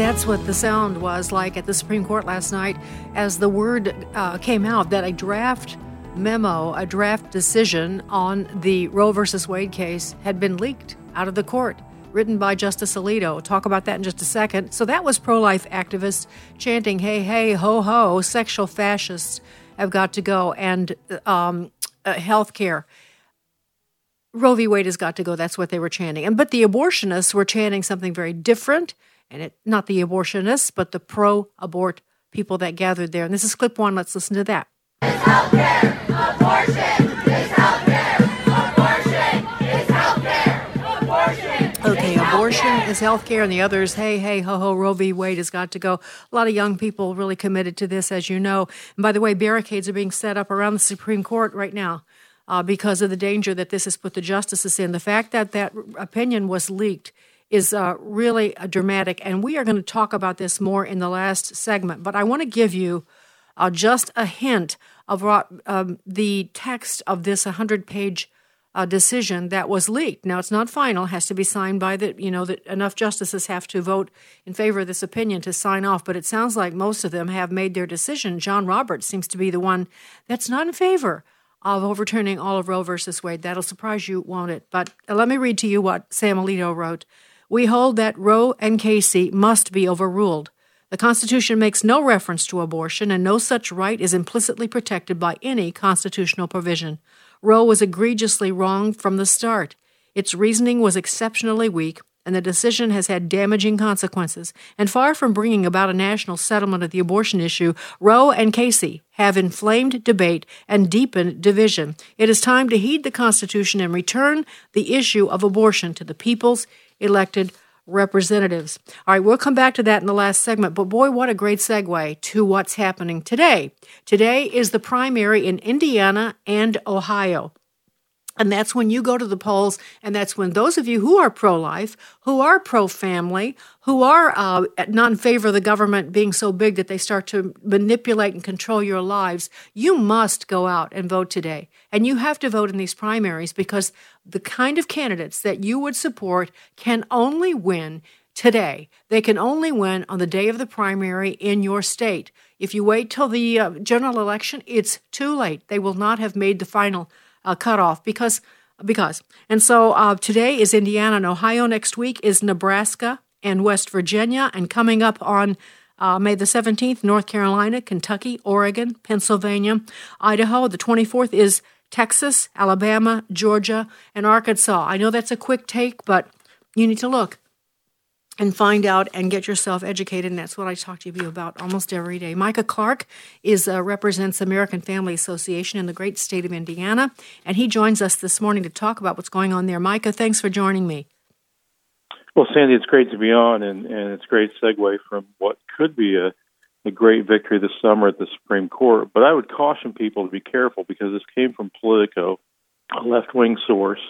That's what the sound was like at the Supreme Court last night as the word uh, came out that a draft memo, a draft decision on the Roe versus Wade case had been leaked out of the court, written by Justice Alito. Talk about that in just a second. So that was pro life activists chanting, hey, hey, ho, ho, sexual fascists have got to go, and um, uh, health care. Roe v. Wade has got to go. That's what they were chanting. And but the abortionists were chanting something very different and it not the abortionists, but the pro-abort people that gathered there. And this is clip one. Let's listen to that. Okay, abortion is healthcare, and the others, hey, hey, ho, ho, Roe v. Wade has got to go. A lot of young people really committed to this, as you know. And by the way, barricades are being set up around the Supreme Court right now. Uh, because of the danger that this has put the justices in. The fact that that opinion was leaked is uh, really uh, dramatic. And we are going to talk about this more in the last segment. But I want to give you uh, just a hint of um, the text of this 100 page uh, decision that was leaked. Now, it's not final, has to be signed by the, you know, that enough justices have to vote in favor of this opinion to sign off. But it sounds like most of them have made their decision. John Roberts seems to be the one that's not in favor of overturning all of Roe versus Wade. That'll surprise you, won't it? But uh, let me read to you what Sam Alito wrote. We hold that Roe and Casey must be overruled. The Constitution makes no reference to abortion, and no such right is implicitly protected by any constitutional provision. Roe was egregiously wrong from the start. Its reasoning was exceptionally weak, and the decision has had damaging consequences. And far from bringing about a national settlement of the abortion issue, Roe and Casey have inflamed debate and deepened division. It is time to heed the Constitution and return the issue of abortion to the people's elected representatives. All right, we'll come back to that in the last segment, but boy, what a great segue to what's happening today. Today is the primary in Indiana and Ohio. And that's when you go to the polls, and that's when those of you who are pro life, who are pro family, who are uh, not in favor of the government being so big that they start to manipulate and control your lives, you must go out and vote today. And you have to vote in these primaries because the kind of candidates that you would support can only win today. They can only win on the day of the primary in your state. If you wait till the uh, general election, it's too late. They will not have made the final uh, cutoff because because and so uh, today is Indiana and Ohio. Next week is Nebraska and West Virginia, and coming up on uh, May the 17th, North Carolina, Kentucky, Oregon, Pennsylvania, Idaho. The 24th is Texas, Alabama, Georgia, and Arkansas. I know that's a quick take, but you need to look and find out and get yourself educated. And that's what I talk to you about almost every day. Micah Clark is uh, represents American Family Association in the great state of Indiana, and he joins us this morning to talk about what's going on there. Micah, thanks for joining me. Well, Sandy, it's great to be on, and, and it's a great segue from what could be a, a great victory this summer at the Supreme Court. But I would caution people to be careful because this came from Politico, a left wing source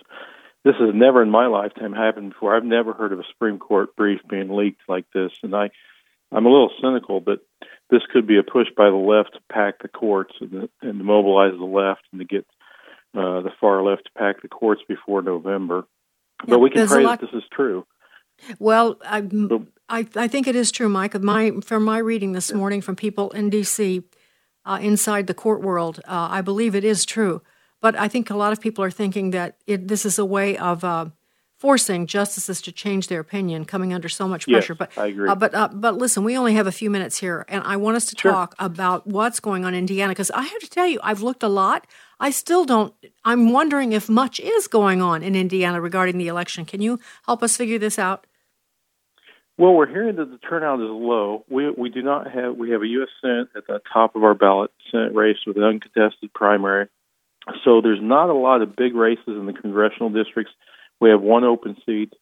this has never in my lifetime happened before. I've never heard of a Supreme Court brief being leaked like this, and I, I'm a little cynical, but this could be a push by the left to pack the courts and, and to mobilize the left and to get uh, the far left to pack the courts before November. But we can pray lot... that this is true. Well, I, I, I think it is true, Mike. My from my reading this morning from people in D.C. Uh, inside the court world, uh, I believe it is true. But I think a lot of people are thinking that it, this is a way of uh, forcing justices to change their opinion, coming under so much Yes, pressure. but I agree. Uh, but uh, but listen, we only have a few minutes here, and I want us to Sure. talk about what's going on in Indiana because I have to tell you, I've looked a lot. I still don't. I'm wondering if much is going on in Indiana regarding the election. Can you help us figure this out? Well, we're hearing that the turnout is low. We we do not have we have a U.S. Senate at the top of our ballot Senate race with an uncontested primary. So there's not a lot of big races in the congressional districts. We have one open seat.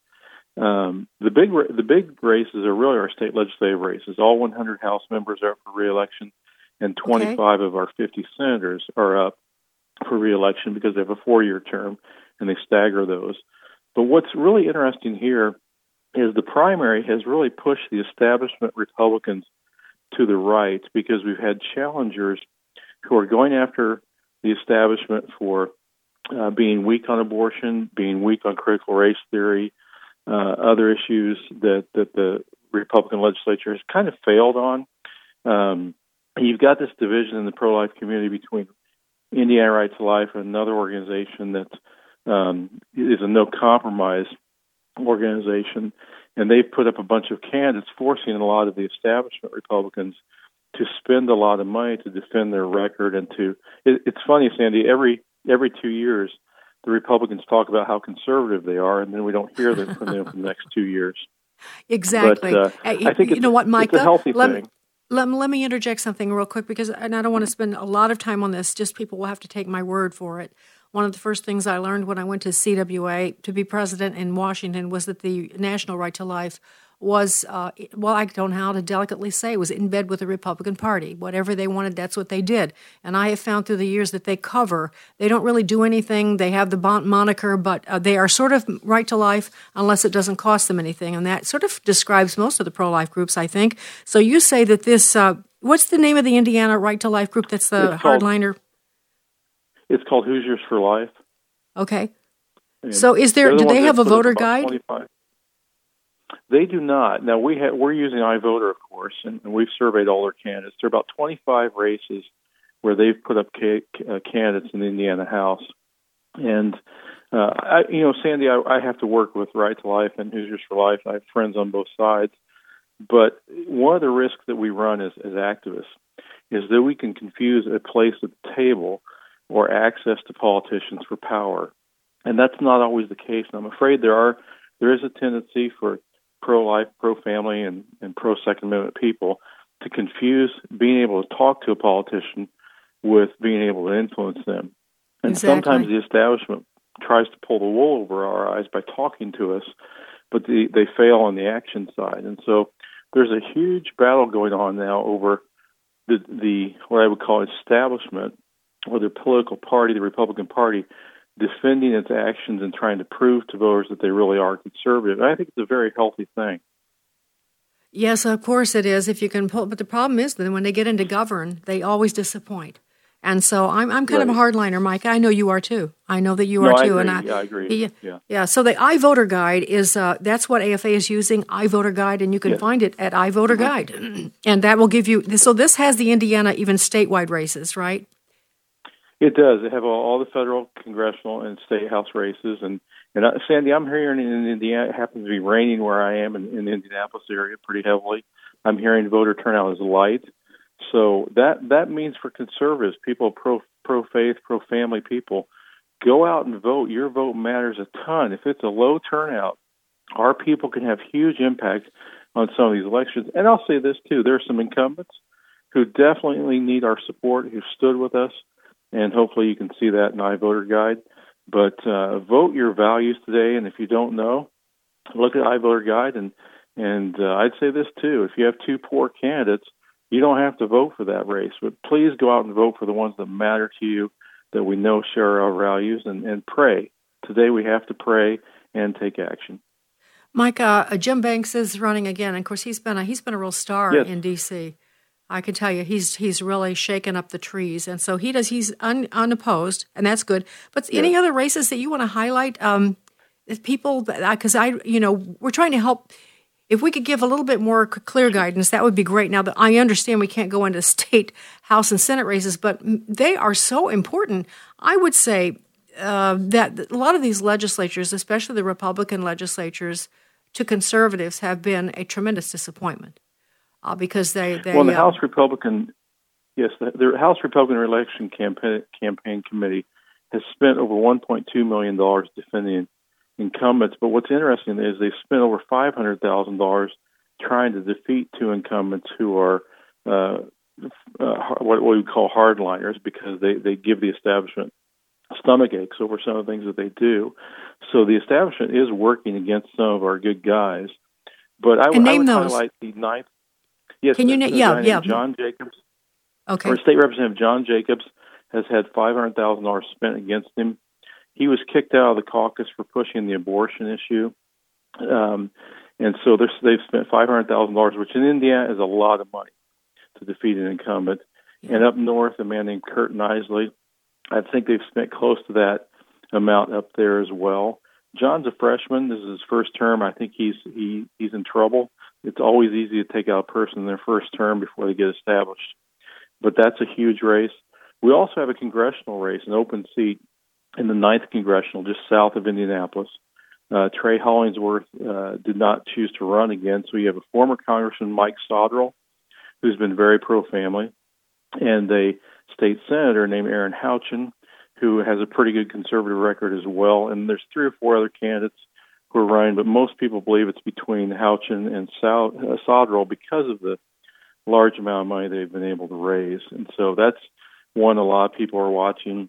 Um, the big the big races are really our state legislative races. All 100 House members are up for reelection, and 25 of our 50 senators are up for reelection because they have a four-year term, and they stagger those. But what's really interesting here is the primary has really pushed the establishment Republicans to the right because we've had challengers who are going after the establishment for uh, being weak on abortion, being weak on critical race theory, uh, other issues that, that the Republican legislature has kind of failed on. Um, you've got this division in the pro life community between Indiana Right to Life and another organization that um, is a no compromise organization, and they've put up a bunch of candidates, forcing a lot of the establishment Republicans to spend a lot of money to defend their record and to. It, it's funny, Sandy. Every every two years, the Republicans talk about how conservative they are, and then we don't hear them from them for the next two years. Exactly. But, uh, Uh, I think you know what, it's a healthy let, thing. Let, let me interject something real quick because, and I don't want to spend a lot of time on this. Just people will have to take my word for it. One of the first things I learned when I went to CWA to be president in Washington was that the National Right to Life was, uh, well, I don't know how to delicately say, was in bed with the Republican Party. Whatever they wanted, that's what they did. And I have found through the years that they cover. They don't really do anything. They have the moniker, but uh, they are sort of right to life unless it doesn't cost them anything. And that sort of describes most of the pro life groups, I think. So you say that this, uh, what's the name of the Indiana Right to Life group that's the It's called- hardliner? It's called Hoosiers for Life. Okay. And So is there, the do they have a voter guide? 25 They do not. Now we have we're using iVoter, of course, and, and we've surveyed all their candidates. There are about 25 races where they've put up ca- uh, candidates in the Indiana House, and uh, I, you know, Sandy, I, I have to work with Right to Life and Hoosiers for Life. I have friends on both sides, but one of the risks that we run as, as activists is that we can confuse a place at the table or access to politicians for power, and that's not always the case. And I'm afraid there are there is a tendency for pro-life, pro-family, and, and pro-Second Amendment people to confuse being able to talk to a politician with being able to influence them. And Exactly. sometimes the establishment tries to pull the wool over our eyes by talking to us, but the, they fail on the action side. And so there's a huge battle going on now over the, the what I would call establishment or the political party, the Republican Party, defending its actions and trying to prove to voters that they really are conservative. And I think it's a very healthy thing. Yes, of course it is. If you can pull, but the problem is that when they get into govern, they always disappoint. And so I'm I'm kind of a hardliner, Mike. I know you are too. I know that you No, are I too. agree. And Yeah, I agree. Yeah, Yeah. yeah. So the iVoter Guide is uh, that's what AFA is using iVoter Guide, and you can Yes. find it at iVoter Guide, and that will give you. So this has the Indiana even statewide races, right? It does. They have all, all the federal, congressional, and state house races. And and uh, Sandy, I'm hearing in Indiana. It happens to be raining where I am in, in the Indianapolis area pretty heavily. I'm hearing voter turnout is light. So that that means for conservatives, people pro pro faith, pro family people, go out and vote. Your vote matters a ton. If it's a low turnout, our people can have huge impact on some of these elections. And I'll say this too: there are some incumbents who definitely need our support, who stood with us, and hopefully you can see that in iVoter Guide. But uh, vote your values today, and if you don't know, look at iVoter Guide. And and uh, I'd say this too: if you have two poor candidates, you don't have to vote for that race, but please go out and vote for the ones that matter to you, that we know share our values, and, and pray. Today we have to pray and take action. Mike, uh, Jim Banks is running again. Of course, he's been a, he's been a real star Yes. in D.C. I can tell you, he's he's really shaken up the trees, and so he does. He's un, unopposed, and that's good. But any other races that you want to highlight? Um, people, because I, you know, we're trying to help. If we could give a little bit more clear guidance, that would be great. Now, that I understand we can't go into state, house, and senate races, but they are so important. I would say uh, that a lot of these legislatures, especially the Republican legislatures, to conservatives have been a tremendous disappointment uh, because they, they well the uh, House Republican yes the, the House Republican election campaign campaign committee has spent over 1.2 million dollars defending incumbents. But what's interesting is they've spent over five hundred thousand dollars trying to defeat two incumbents who are uh, uh, what, what we call hardliners because they they give the establishment stomach aches over some of the things that they do. So the establishment is working against some of our good guys. But I would those. highlight the ninth. Yes, Can you name? Yeah, yeah. John Jacobs. Okay. Our State Representative John Jacobs has had five hundred thousand dollars spent against him. He was kicked out of the caucus for pushing the abortion issue, um, and so they've spent five hundred thousand dollars, which in Indiana is a lot of money to defeat an incumbent. Yeah. And up north, a man named Curt Nisly, I think they've spent close to that amount up there as well. John's a freshman. This is his first term. I think he's he he's in trouble. It's always easy to take out a person in their first term before they get established. But that's a huge race. We also have a congressional race, an open seat in the ninth congressional, just south of Indianapolis. Uh, Trey Hollingsworth uh, did not choose to run again, so you have a former Congressman, Mike Sodrel, who's been very pro-family, and a state senator named Erin Houchin, who has a pretty good conservative record as well. And there's three or four other candidates who are running, but most people believe it's between Houchin and Sal- uh, Sodrel because of the large amount of money they've been able to raise. And so that's one a lot of people are watching.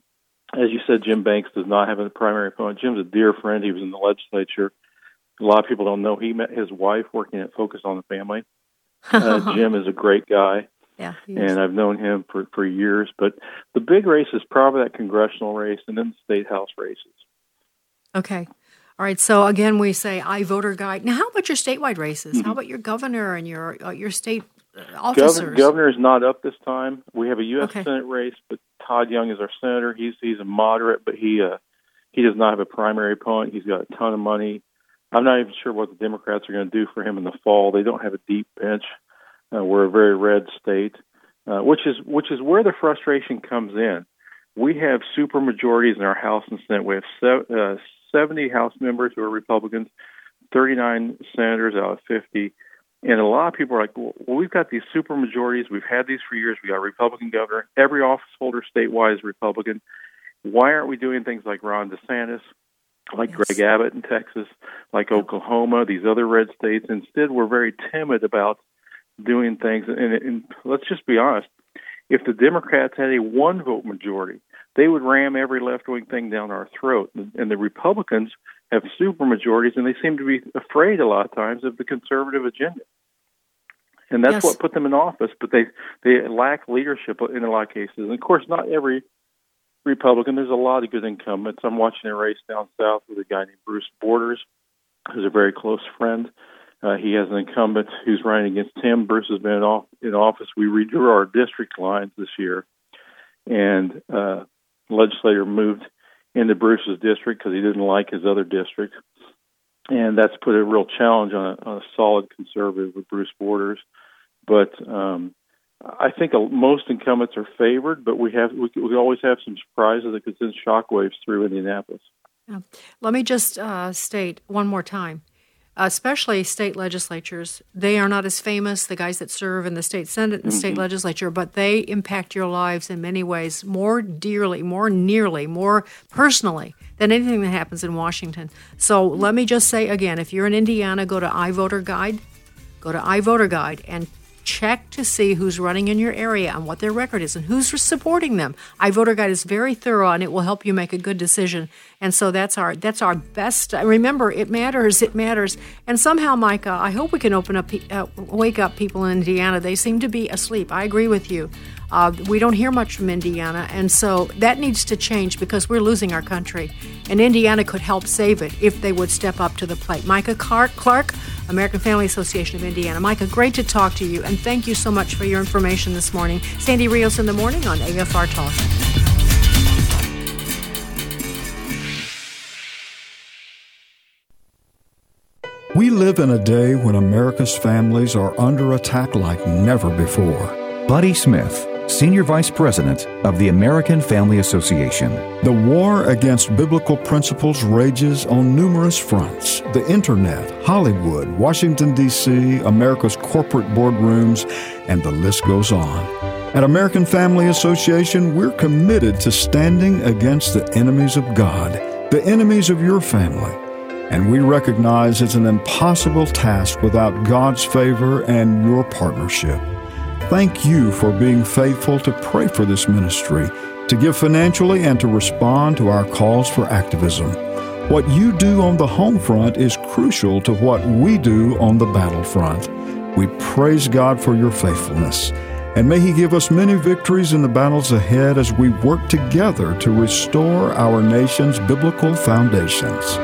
As you said, Jim Banks does not have a primary opponent. Jim's a dear friend. He was in the legislature. A lot of people don't know he met his wife working at Focus on the Family. Uh, Jim is a great guy yeah, and I've known him for for years. But the big race is probably that congressional race, and then the state house races. Okay. All right. So again, we say I voter guide. Now, how about your statewide races? How about your governor and your uh, your state uh, officers? Governor, governor is not up this time. We have a U.S. Okay. Senate race, but Todd Young is our senator. He's he's a moderate, but he uh, he does not have a primary opponent. He's got a ton of money. I'm not even sure what the Democrats are going to do for him in the fall. They don't have a deep bench. Uh, we're a very red state, uh, which is which is where the frustration comes in. We have super majorities in our House and Senate. We have se- uh, 70 House members who are Republicans, 39 senators out of 50. And a lot of people are like, well, we've got these super majorities. We've had these for years. We got a Republican governor. Every office holder statewide is Republican. Why aren't we doing things like Ron DeSantis, like Yes. Greg Abbott in Texas, like Oklahoma, these other red states? Instead, we're very timid about doing things. And, and let's just be honest if the Democrats had a one vote majority, they would ram every left wing thing down our throat. And the Republicans have super majorities, and they seem to be afraid a lot of times of the conservative agenda. And that's Yes. what put them in office, but they, they lack leadership in a lot of cases. And of course, not every Republican. There's a lot of good incumbents. I'm watching a race down south with a guy named Bruce Borders, who's a very close friend. Uh, he has an incumbent who's running against him. Bruce has been in, off, in office. We redrew our district lines this year, and uh, legislator moved into Bruce's district because he didn't like his other district, and that's put a real challenge on a, on a solid conservative with Bruce Borders. But um, I think most incumbents are favored, but we have we, we always have some surprises that could send shockwaves through Indianapolis. Let me just uh, state one more time. Especially state legislatures, they are not as famous, the guys that serve in the state senate and state mm-hmm. legislature, but they impact your lives in many ways more dearly, more nearly, more personally than anything that happens in Washington. So let me just say again if you're in Indiana, go to iVoter Guide, go to iVoter Guide and check to see who's running in your area and what their record is and who's supporting them. iVoter Guide is very thorough and it will help you make a good decision. And so that's our that's our best. Remember, it matters. It matters. And somehow, Micah, I hope we can open up, uh, wake up people in Indiana. They seem to be asleep. I agree with you. Uh, we don't hear much from Indiana, and so that needs to change because we're losing our country. And Indiana could help save it if they would step up to the plate. Micah Clark, Clark American Family Association of Indiana. Micah, great to talk to you, and thank you so much for your information this morning. Sandy Rios in the morning on AFR Talk. We live in a day when America's families are under attack like never before. Buddy Smith, Senior Vice President of the American Family Association. The war against biblical principles rages on numerous fronts the internet, Hollywood, Washington, D.C., America's corporate boardrooms, and the list goes on. At American Family Association, we're committed to standing against the enemies of God, the enemies of your family. And we recognize it's an impossible task without God's favor and your partnership. Thank you for being faithful to pray for this ministry, to give financially, and to respond to our calls for activism. What you do on the home front is crucial to what we do on the battlefront. We praise God for your faithfulness. And may He give us many victories in the battles ahead as we work together to restore our nation's biblical foundations.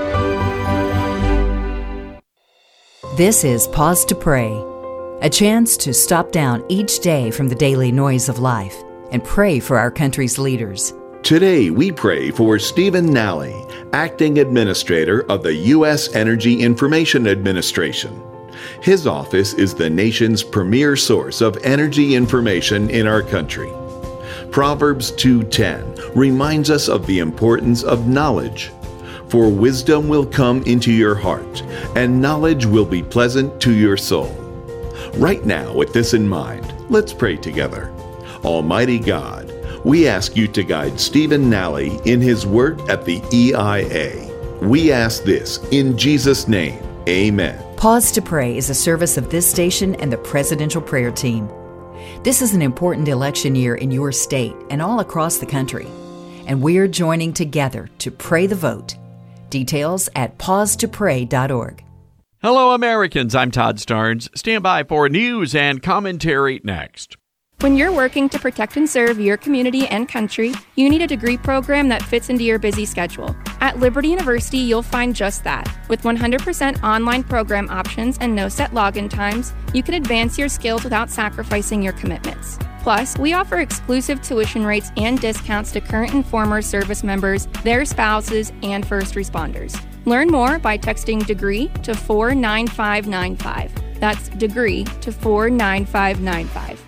This is Pause to Pray, a chance to stop down each day from the daily noise of life and pray for our country's leaders. Today, we pray for Stephen Nalley, Acting Administrator of the U.S. Energy Information Administration. His office is the nation's premier source of energy information in our country. Proverbs 2:10 reminds us of the importance of knowledge. For wisdom will come into your heart, and knowledge will be pleasant to your soul. Right now, with this in mind, let's pray together. Almighty God, we ask you to guide Stephen Nalley in his work at the EIA. We ask this in Jesus' name. Amen. Pause to Pray is a service of this station and the Presidential Prayer Team. This is an important election year in your state and all across the country, and we're joining together to pray the vote. Details at pausetopray.org. Hello, Americans. I'm Todd Starnes. Stand by for news and commentary next. When you're working to protect and serve your community and country, you need a degree program that fits into your busy schedule. At Liberty University, you'll find just that. With 100% online program options and no set login times, you can advance your skills without sacrificing your commitments. Plus, we offer exclusive tuition rates and discounts to current and former service members, their spouses, and first responders. Learn more by texting degree to 49595. That's degree to 49595.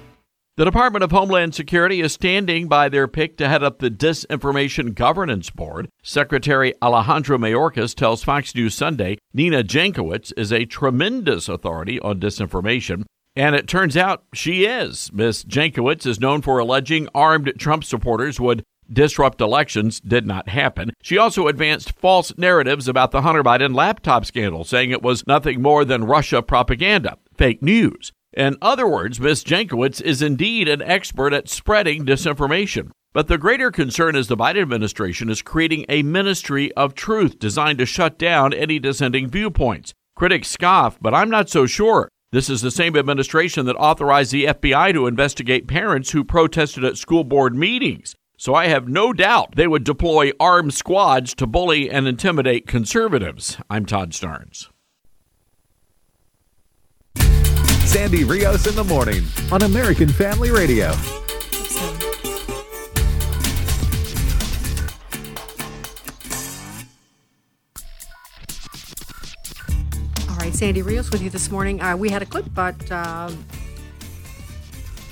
The Department of Homeland Security is standing by their pick to head up the Disinformation Governance Board. Secretary Alejandro Mayorkas tells Fox News Sunday Nina Jankowicz is a tremendous authority on disinformation. And it turns out she is. Ms. Jankowicz is known for alleging armed Trump supporters would disrupt elections. Did not happen. She also advanced false narratives about the Hunter Biden laptop scandal, saying it was nothing more than Russia propaganda, fake news. In other words, Ms. Jankowicz is indeed an expert at spreading disinformation. But the greater concern is the Biden administration is creating a ministry of truth designed to shut down any dissenting viewpoints. Critics scoff, but I'm not so sure. This is the same administration that authorized the FBI to investigate parents who protested at school board meetings. So I have no doubt they would deploy armed squads to bully and intimidate conservatives. I'm Todd Starnes. Sandy Rios in the morning on American Family Radio. All right, Sandy Rios with you this morning. Uh, we had a clip, but uh,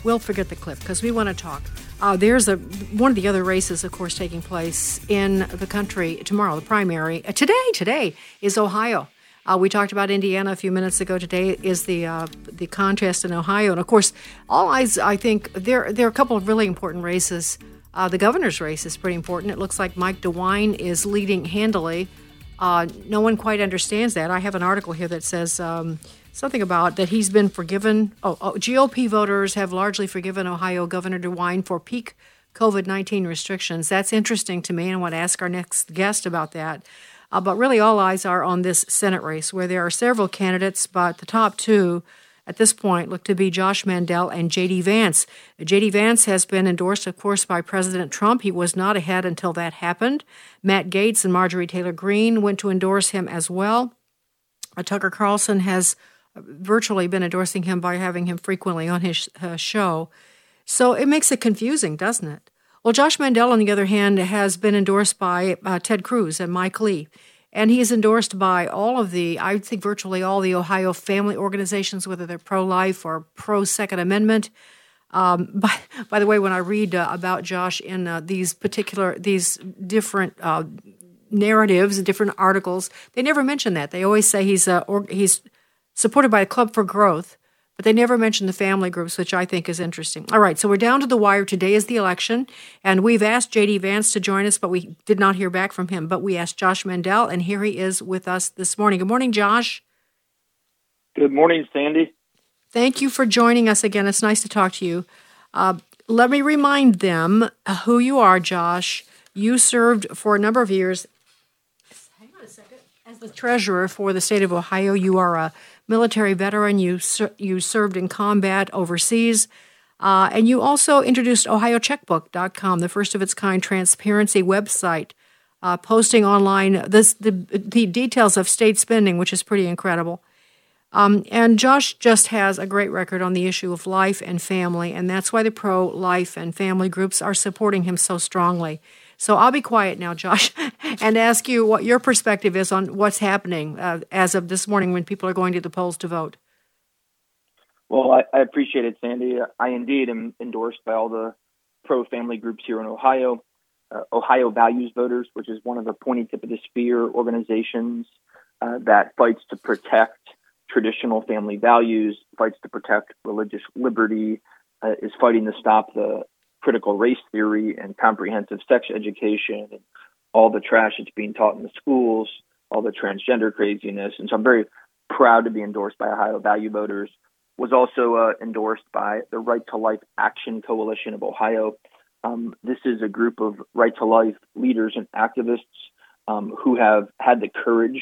we'll forget the clip because we want to talk. Uh, there's a one of the other races, of course, taking place in the country tomorrow. The primary uh, today. Today is Ohio. Uh, we talked about Indiana a few minutes ago. Today is the uh, the contest in Ohio, and of course, all eyes. I think there there are a couple of really important races. Uh, the governor's race is pretty important. It looks like Mike DeWine is leading handily. Uh, no one quite understands that. I have an article here that says um, something about that he's been forgiven. Oh, oh, GOP voters have largely forgiven Ohio Governor DeWine for peak COVID 19 restrictions. That's interesting to me, and I want to ask our next guest about that. Uh, but really, all eyes are on this Senate race, where there are several candidates, but the top two at this point look to be Josh Mandel and J.D. Vance. J.D. Vance has been endorsed, of course, by President Trump. He was not ahead until that happened. Matt Gaetz and Marjorie Taylor Greene went to endorse him as well. Uh, Tucker Carlson has virtually been endorsing him by having him frequently on his uh, show. So it makes it confusing, doesn't it? Well, Josh Mandel, on the other hand, has been endorsed by uh, Ted Cruz and Mike Lee. And he is endorsed by all of the, I think virtually all the Ohio family organizations, whether they're pro life or pro Second Amendment. Um, by, by the way, when I read uh, about Josh in uh, these particular, these different uh, narratives, different articles, they never mention that. They always say he's uh, or, he's supported by a Club for Growth, but they never mention the family groups, which I think is interesting. All right, so we're down to the wire. Today is the election, and we've asked J.D. Vance to join us, but we did not hear back from him. But we asked Josh Mandel, and here he is with us this morning. Good morning, Josh. Good morning, Sandy. Thank you for joining us again. It's nice to talk to you. Uh, let me remind them who you are, Josh. You served for a number of years. Hang on a second. As the treasurer for the state of Ohio, you are a military veteran. You ser- you served in combat overseas, uh, and you also introduced OhioCheckbook.com, the first of its kind transparency website, uh, posting online this, the the details of state spending, which is pretty incredible. Um, and Josh just has a great record on the issue of life and family, and that's why the pro life and family groups are supporting him so strongly. So I'll be quiet now, Josh, and ask you what your perspective is on what's happening uh, as of this morning when people are going to the polls to vote. Well, I, I appreciate it, Sandy. I indeed am endorsed by all the pro family groups here in Ohio. Uh, Ohio Values Voters, which is one of the pointy tip of the spear organizations uh, that fights to protect traditional family values, fights to protect religious liberty, uh, is fighting to stop the critical race theory and comprehensive sex education and all the trash that's being taught in the schools, all the transgender craziness. And so I'm very proud to be endorsed by Ohio Value Voters. Was also uh, endorsed by the Right to Life Action Coalition of Ohio. Um, this is a group of right to life leaders and activists um, who have had the courage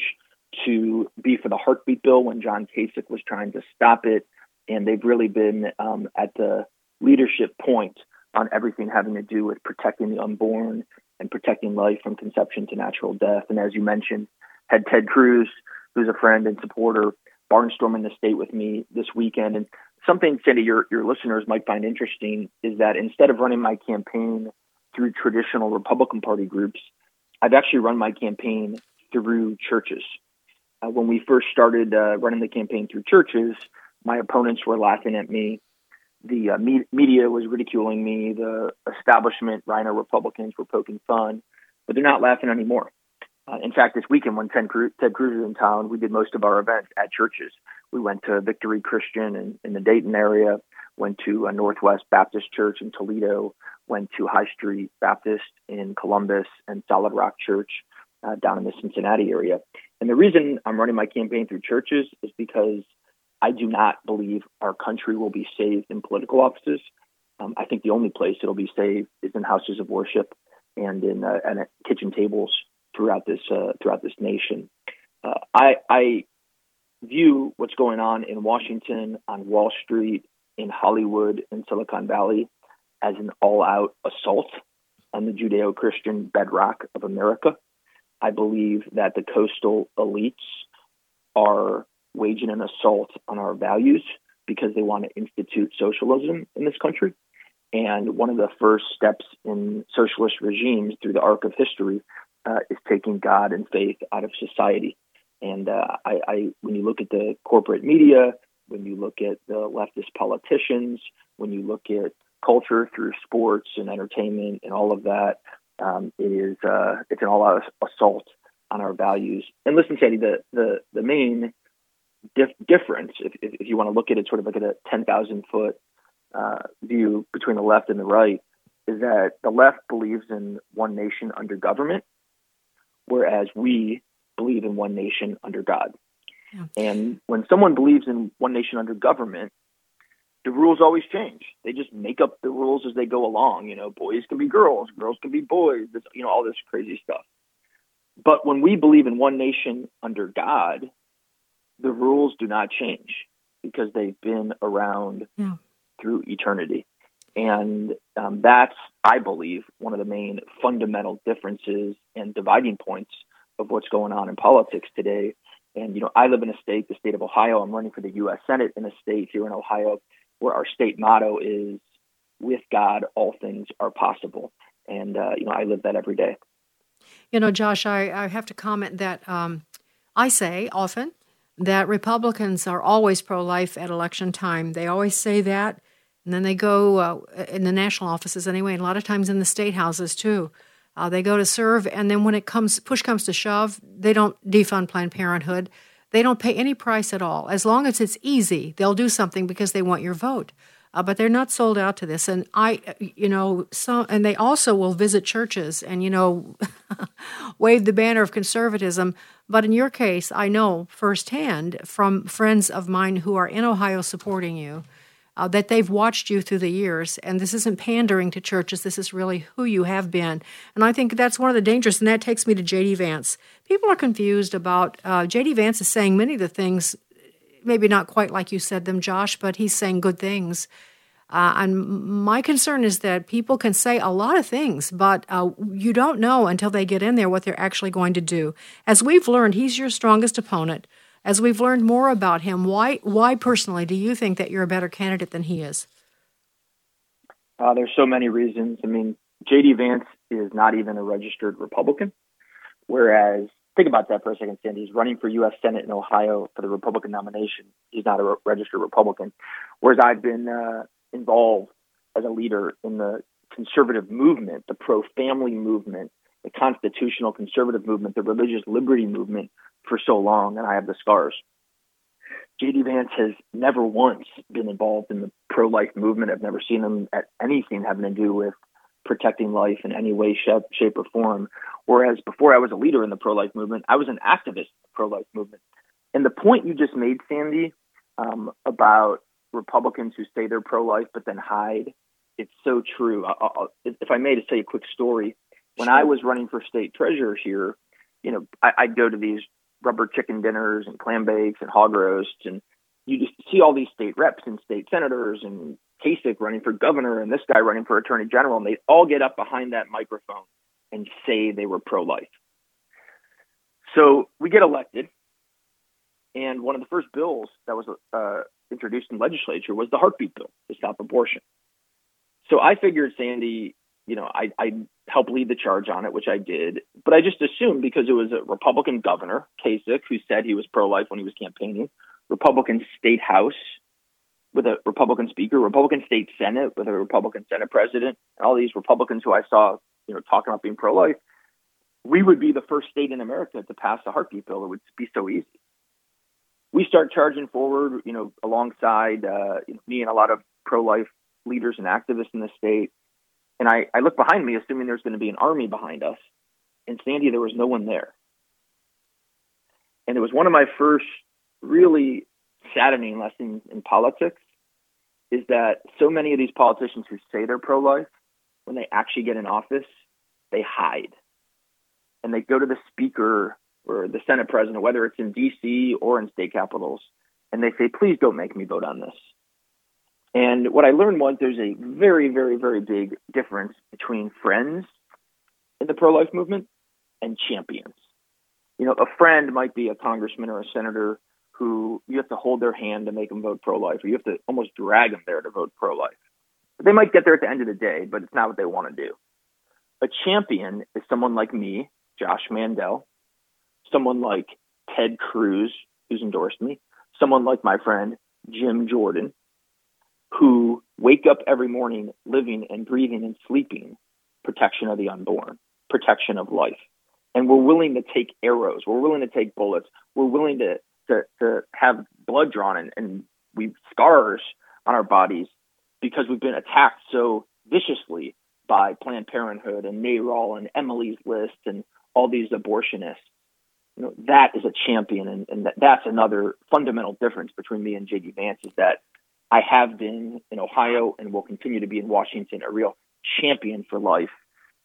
to be for the heartbeat bill when John Kasich was trying to stop it. And they've really been um, at the leadership point on everything having to do with protecting the unborn and protecting life from conception to natural death. And as you mentioned, had Ted Cruz, who's a friend and supporter, barnstorming the state with me this weekend. And something, Cindy, your, your listeners might find interesting is that instead of running my campaign through traditional Republican Party groups, I've actually run my campaign through churches. Uh, when we first started uh, running the campaign through churches, my opponents were laughing at me. The uh, me- media was ridiculing me. The establishment, RINO Republicans, were poking fun, but they're not laughing anymore. Uh, in fact, this weekend when Ted Cruz, Ted Cruz was in town, we did most of our events at churches. We went to Victory Christian in, in the Dayton area, went to a Northwest Baptist Church in Toledo, went to High Street Baptist in Columbus, and Solid Rock Church uh, down in the Cincinnati area. And the reason I'm running my campaign through churches is because I do not believe our country will be saved in political offices. Um, I think the only place it'll be saved is in houses of worship and in uh, and at kitchen tables throughout this uh, throughout this nation. Uh, I, I view what's going on in Washington, on Wall Street, in Hollywood, in Silicon Valley, as an all-out assault on the Judeo-Christian bedrock of America. I believe that the coastal elites are waging an assault on our values because they want to institute socialism in this country. And one of the first steps in socialist regimes through the arc of history uh, is taking God and faith out of society. And uh, I, I, when you look at the corporate media, when you look at the leftist politicians, when you look at culture through sports and entertainment and all of that, um, it is uh, it's an all-out assault on our values. And listen, Sandy, the the the main dif- difference, if, if, if you want to look at it sort of like at a ten thousand foot uh, view between the left and the right, is that the left believes in one nation under government, whereas we believe in one nation under God. Yeah. And when someone believes in one nation under government, the rules always change. They just make up the rules as they go along. You know, boys can be girls, girls can be boys. This, you know, all this crazy stuff. But when we believe in one nation under God, the rules do not change because they've been around yeah. through eternity. And um, that's, I believe, one of the main fundamental differences and dividing points of what's going on in politics today. And, you know, I live in a state, the state of Ohio. I'm running for the U.S. Senate in a state here in Ohio where our state motto is with God, all things are possible. And, uh, you know, I live that every day. You know, Josh, I, I have to comment that um, I say often that Republicans are always pro life at election time. They always say that. And then they go uh, in the national offices anyway, and a lot of times in the state houses too. Uh, they go to serve, and then when it comes push comes to shove, they don't defund Planned Parenthood. They don't pay any price at all. As long as it's easy, they'll do something because they want your vote. Uh, but they're not sold out to this. And I, you know, some, and they also will visit churches and you know, wave the banner of conservatism. But in your case, I know firsthand from friends of mine who are in Ohio supporting you uh, that they've watched you through the years. And this isn't pandering to churches, this is really who you have been. And I think that's one of the dangers. And that takes me to J.D. Vance. People are confused about uh, J.D. Vance is saying many of the things, maybe not quite like you said them, Josh, but he's saying good things. Uh, and my concern is that people can say a lot of things, but uh, you don't know until they get in there what they're actually going to do. As we've learned, he's your strongest opponent as we've learned more about him, why why personally do you think that you're a better candidate than he is? Uh, there's so many reasons. I mean, J.D. Vance is not even a registered Republican, whereas think about that for a second, Sandy. He's running for U.S. Senate in Ohio for the Republican nomination. He's not a re- registered Republican, whereas I've been uh, involved as a leader in the conservative movement, the pro-family movement, the constitutional conservative movement, the religious liberty movement for so long, and I have the scars. J.D. Vance has never once been involved in the pro life movement. I've never seen him at anything having to do with protecting life in any way, shape, shape or form. Whereas before I was a leader in the pro life movement, I was an activist in the pro life movement. And the point you just made, Sandy, um, about Republicans who say they're pro life but then hide, it's so true. I'll, I'll, if I may, to tell you a quick story. When I was running for state treasurer here, you know, I, I'd go to these rubber chicken dinners and clam bakes and hog roasts, and you just see all these state reps and state senators and Kasich running for governor and this guy running for attorney general, and they all get up behind that microphone and say they were pro-life. So we get elected, and one of the first bills that was uh, introduced in legislature was the heartbeat bill to stop abortion. So I figured, Sandy, you know, I, I helped lead the charge on it, which I did. But I just assumed because it was a Republican governor, Kasich, who said he was pro life when he was campaigning, Republican state house with a Republican speaker, Republican state senate with a Republican senate president, and all these Republicans who I saw, you know, talking about being pro life, we would be the first state in America to pass a heartbeat bill. It would be so easy. We start charging forward, you know, alongside uh, me and a lot of pro life leaders and activists in the state and I, I look behind me, assuming there's going to be an army behind us. And Sandy, there was no one there. And it was one of my first really saddening lessons in politics is that so many of these politicians who say they're pro life, when they actually get in office, they hide. And they go to the speaker or the Senate president, whether it's in DC or in state capitals, and they say, please don't make me vote on this. And what I learned was there's a very, very, very big difference between friends in the pro life movement and champions. You know, a friend might be a congressman or a senator who you have to hold their hand to make them vote pro life, or you have to almost drag them there to vote pro life. They might get there at the end of the day, but it's not what they want to do. A champion is someone like me, Josh Mandel, someone like Ted Cruz, who's endorsed me, someone like my friend Jim Jordan, who wake up every morning living and breathing and sleeping protection of the unborn, protection of life. And we're willing to take arrows, we're willing to take bullets, we're willing to to, to have blood drawn and, and we scars on our bodies because we've been attacked so viciously by Planned Parenthood and NARAL and Emily's List and all these abortionists. You know, that is a champion, and, and that, that's another fundamental difference between me and JD Vance is that I have been in Ohio and will continue to be in Washington a real champion for life.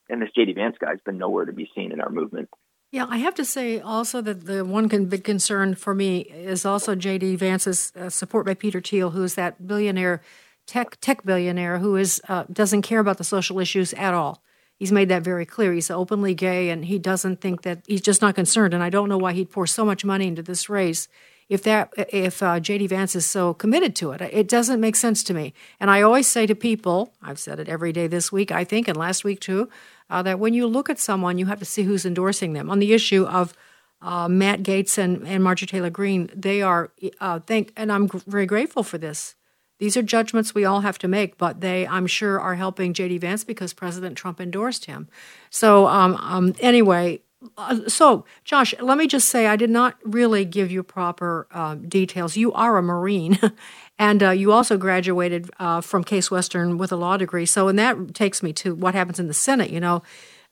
And this JD Vance guy has been nowhere to be seen in our movement. Yeah, I have to say also that the one big concern for me is also JD Vance's uh, support by Peter Thiel, who is that billionaire, tech tech billionaire, who is uh, doesn't care about the social issues at all. He's made that very clear. He's openly gay, and he doesn't think that he's just not concerned. And I don't know why he'd pour so much money into this race if that if uh, JD Vance is so committed to it. It doesn't make sense to me. And I always say to people, I've said it every day this week, I think, and last week too, uh, that when you look at someone, you have to see who's endorsing them. On the issue of uh, Matt Gaetz and, and Marjorie Taylor Greene, they are uh, think, and I'm very grateful for this. These are judgments we all have to make, but they, I'm sure, are helping J.D. Vance because President Trump endorsed him. So, um, um, anyway, uh, so Josh, let me just say I did not really give you proper uh, details. You are a Marine, and uh, you also graduated uh, from Case Western with a law degree. So, and that takes me to what happens in the Senate. You know,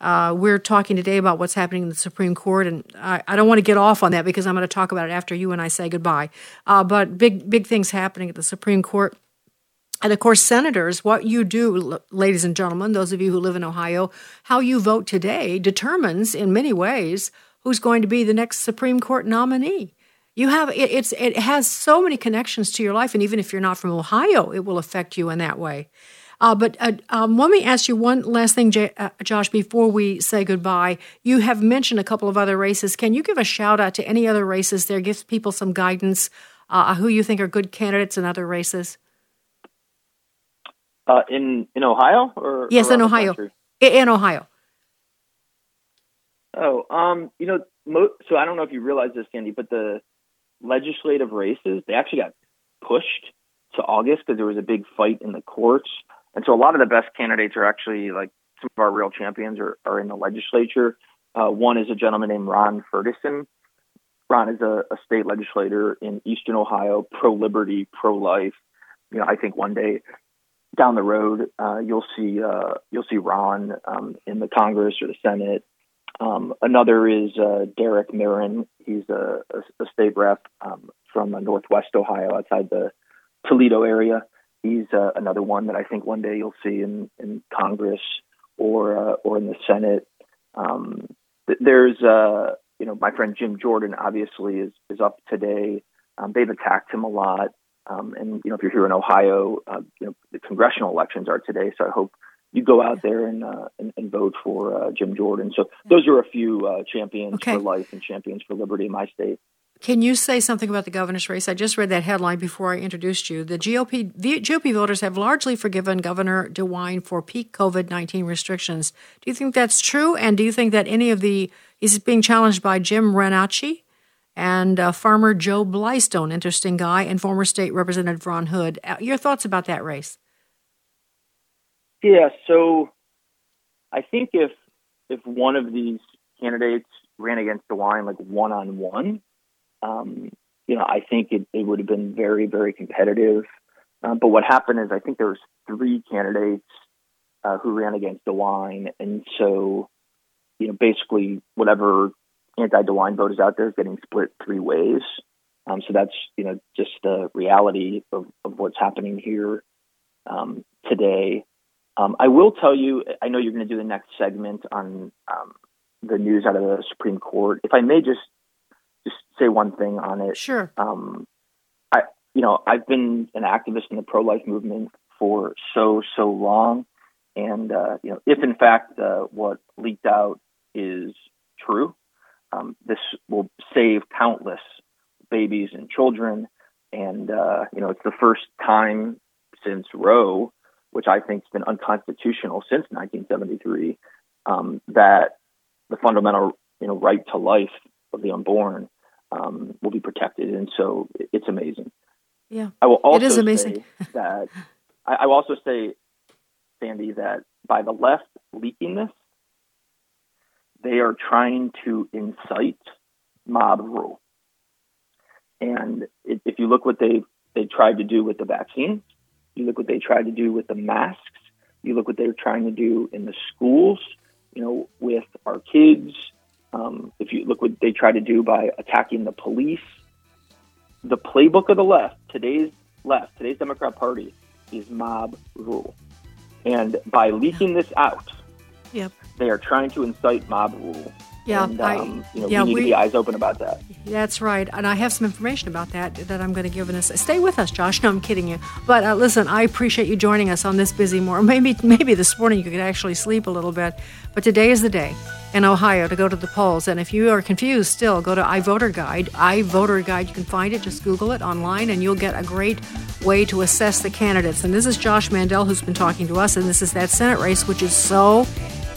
uh, we're talking today about what's happening in the Supreme Court, and I, I, don't want to get off on that because I'm going to talk about it after you and I say goodbye. Uh, but big, big things happening at the Supreme Court. And of course, senators, what you do, ladies and gentlemen, those of you who live in Ohio, how you vote today determines in many ways who's going to be the next Supreme Court nominee. You have it, it's it has so many connections to your life, and even if you're not from Ohio, it will affect you in that way. Uh, but uh, um, let me ask you one last thing, J- uh, Josh, before we say goodbye. You have mentioned a couple of other races. Can you give a shout out to any other races there? Give people some guidance uh, who you think are good candidates in other races. Uh, in in Ohio or yes, in Ohio. In Ohio. Oh, um, you know, mo- so I don't know if you realize this, Sandy, but the legislative races they actually got pushed to August because there was a big fight in the courts. And so a lot of the best candidates are actually like some of our real champions are, are in the legislature. Uh, one is a gentleman named Ron Ferguson. Ron is a, a state legislator in Eastern Ohio, pro liberty, pro life. You know, I think one day down the road, uh, you'll see uh, you'll see Ron um, in the Congress or the Senate. Um, another is uh, Derek Merrin. He's a, a, a state rep um, from Northwest Ohio, outside the Toledo area he's uh, another one that I think one day you'll see in, in Congress or uh, or in the Senate. Um, there's uh, you know my friend Jim Jordan obviously is is up today. Um, they've attacked him a lot, um, and you know if you're here in Ohio, uh, you know the congressional elections are today. So I hope you go out there and uh, and, and, vote for uh, Jim Jordan. So those are a few uh, champions okay. for life and champions for liberty in my state. Can you say something about the governor's race? I just read that headline before I introduced you. The GOP GOP voters have largely forgiven Governor DeWine for peak COVID nineteen restrictions. Do you think that's true? And do you think that any of the he's being challenged by Jim Renacci and uh, farmer Joe Blystone, interesting guy, and former state representative Ron Hood. Uh, your thoughts about that race? Yeah, so I think if if one of these candidates ran against DeWine like one on one, you know, I think it, it would have been very, very competitive. Uh, but what happened is I think there was three candidates uh, who ran against DeWine, and so you know, basically whatever anti-DeWine vote is out there is getting split three ways. Um, so that's you know just the reality of, of what's happening here um, today. Um, I will tell you, I know you're going to do the next segment on um, the news out of the Supreme Court. If I may just just say one thing on it. Sure. Um, I, you know, I've been an activist in the pro-life movement for so so long, and uh, you know, if in fact uh, what leaked out is true, um, this will save countless babies and children. And uh, you know, it's the first time since Roe, which I think has been unconstitutional since 1973, um, that the fundamental you know right to life of the unborn um, will be protected, and so it's amazing. Yeah, I will also it is amazing. that I, I will also say, Sandy, that by the left leaking this, they are trying to incite mob rule. And if you look what they they tried to do with the vaccines, you look what they tried to do with the masks, you look what they're trying to do in the schools, you know, with our kids, um, if you look what they try to do by attacking the police, the playbook of the left, today's left, today's Democrat Party, is mob rule. And by leaking this out, yep. they are trying to incite mob rule. Yeah, and, um, I, you know, yeah, we need we, to be eyes open about that. That's right, and I have some information about that that I'm going to give in us. Stay with us, Josh. No, I'm kidding you. But uh, listen, I appreciate you joining us on this busy morning. Maybe maybe this morning you could actually sleep a little bit, but today is the day in Ohio to go to the polls. And if you are confused still, go to iVoter Guide. iVoter Guide, you can find it. Just Google it online, and you'll get a great way to assess the candidates. And this is Josh Mandel who's been talking to us, and this is that Senate race, which is so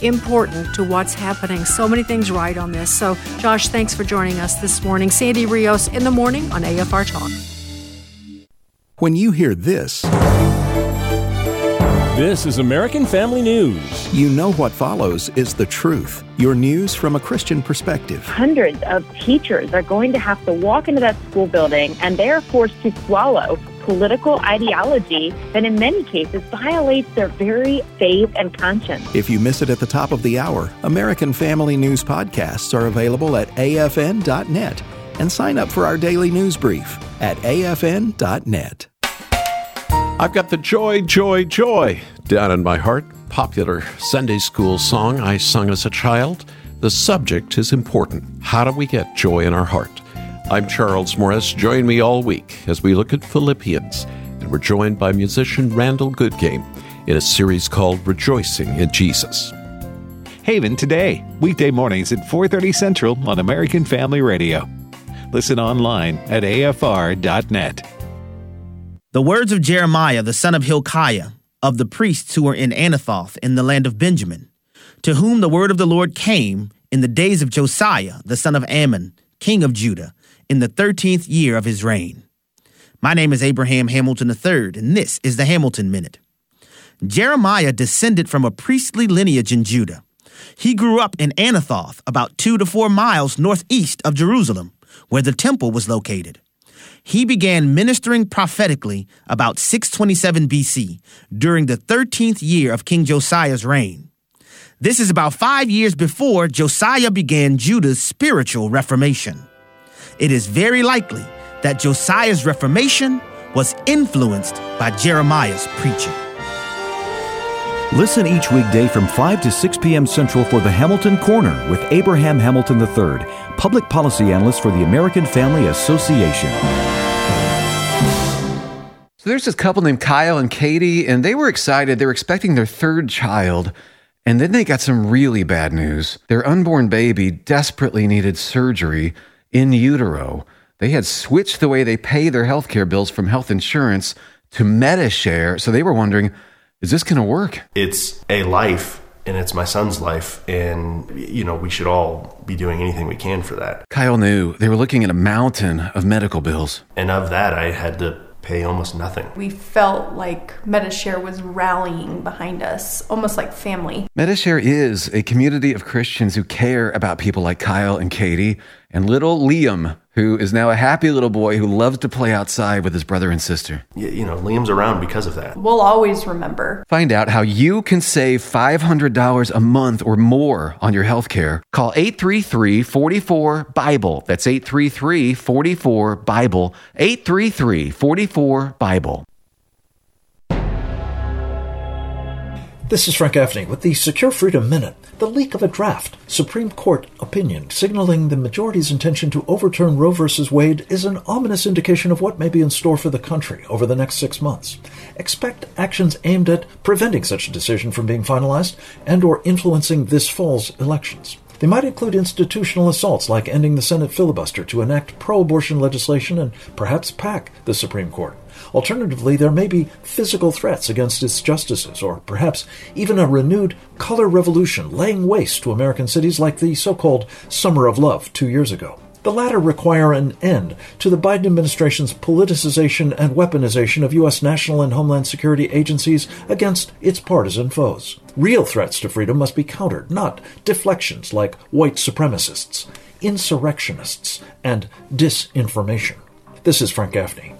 important to what's happening. So many things right on this. So, Josh, thanks for joining us this morning. Sandy Rios in the morning on AFR Talk. When you hear this, this is American Family News. You know what follows is the truth. Your news from a Christian perspective. Hundreds of teachers are going to have to walk into that school building and they are forced to swallow political ideology that in many cases violates their very faith and conscience. If you miss it at the top of the hour, American Family News podcasts are available at afn.net and sign up for our daily news brief at afn.net. I've got the joy, joy, joy down in my heart. Popular Sunday school song I sung as a child. The subject is important. How do we get joy in our heart? I'm Charles Morris. Join me all week as we look at Philippians, and we're joined by musician Randall Goodgame in a series called Rejoicing in Jesus. Haven today, weekday mornings at 4:30 Central on American Family Radio. Listen online at afr.net. The words of Jeremiah, the son of Hilkiah, of the priests who were in Anathoth in the land of Benjamin, to whom the word of the Lord came in the days of Josiah, the son of Amon, king of Judah, in the thirteenth year of his reign. My name is Abraham Hamilton III, and this is the Hamilton Minute. Jeremiah descended from a priestly lineage in Judah. He grew up in Anathoth, about two to four miles northeast of Jerusalem, where the temple was located he began ministering prophetically about 627 BC during the 13th year of King Josiah's reign. This is about five years before Josiah began Judah's spiritual reformation. It is very likely that Josiah's reformation was influenced by Jeremiah's preaching. Listen each weekday from 5 to 6 p.m. Central for the Hamilton Corner with Abraham Hamilton III, public policy analyst for the American Family Association. So there's this couple named Kyle and Katie, and they were excited. They were expecting their third child. And then they got some really bad news. Their unborn baby desperately needed surgery in utero. They had switched the way they pay their health care bills from health insurance to Medi-Share. So they were wondering, is this going to work? It's a life and it's my son's life and you know we should all be doing anything we can for that kyle knew they were looking at a mountain of medical bills and of that i had to pay almost nothing. We felt like Medi-Share was rallying behind us almost like family. Medi-Share is a community of christians who care about people like kyle and katie and little liam who is now a happy little boy who loves to play outside with his brother and sister. You, you know, Liam's around because of that. We'll always remember. Find out how you can save $500 a month or more on your health care. Call 833 44 Bible. That's 833 44 Bible. 833 44 Bible. This is Frank Gaffney with the Secure Freedom Minute. The leak of a draft Supreme Court opinion signaling the majority's intention to overturn Roe v. Wade is an ominous indication of what may be in store for the country over the next six months. Expect actions aimed at preventing such a decision from being finalized and or influencing this fall's elections. They might include institutional assaults like ending the Senate filibuster to enact pro abortion legislation and perhaps pack the Supreme Court. Alternatively, there may be physical threats against its justices, or perhaps even a renewed color revolution laying waste to American cities like the so called Summer of Love two years ago. The latter require an end to the Biden administration's politicization and weaponization of U.S. national and homeland security agencies against its partisan foes. Real threats to freedom must be countered, not deflections like white supremacists, insurrectionists, and disinformation. This is Frank Gaffney.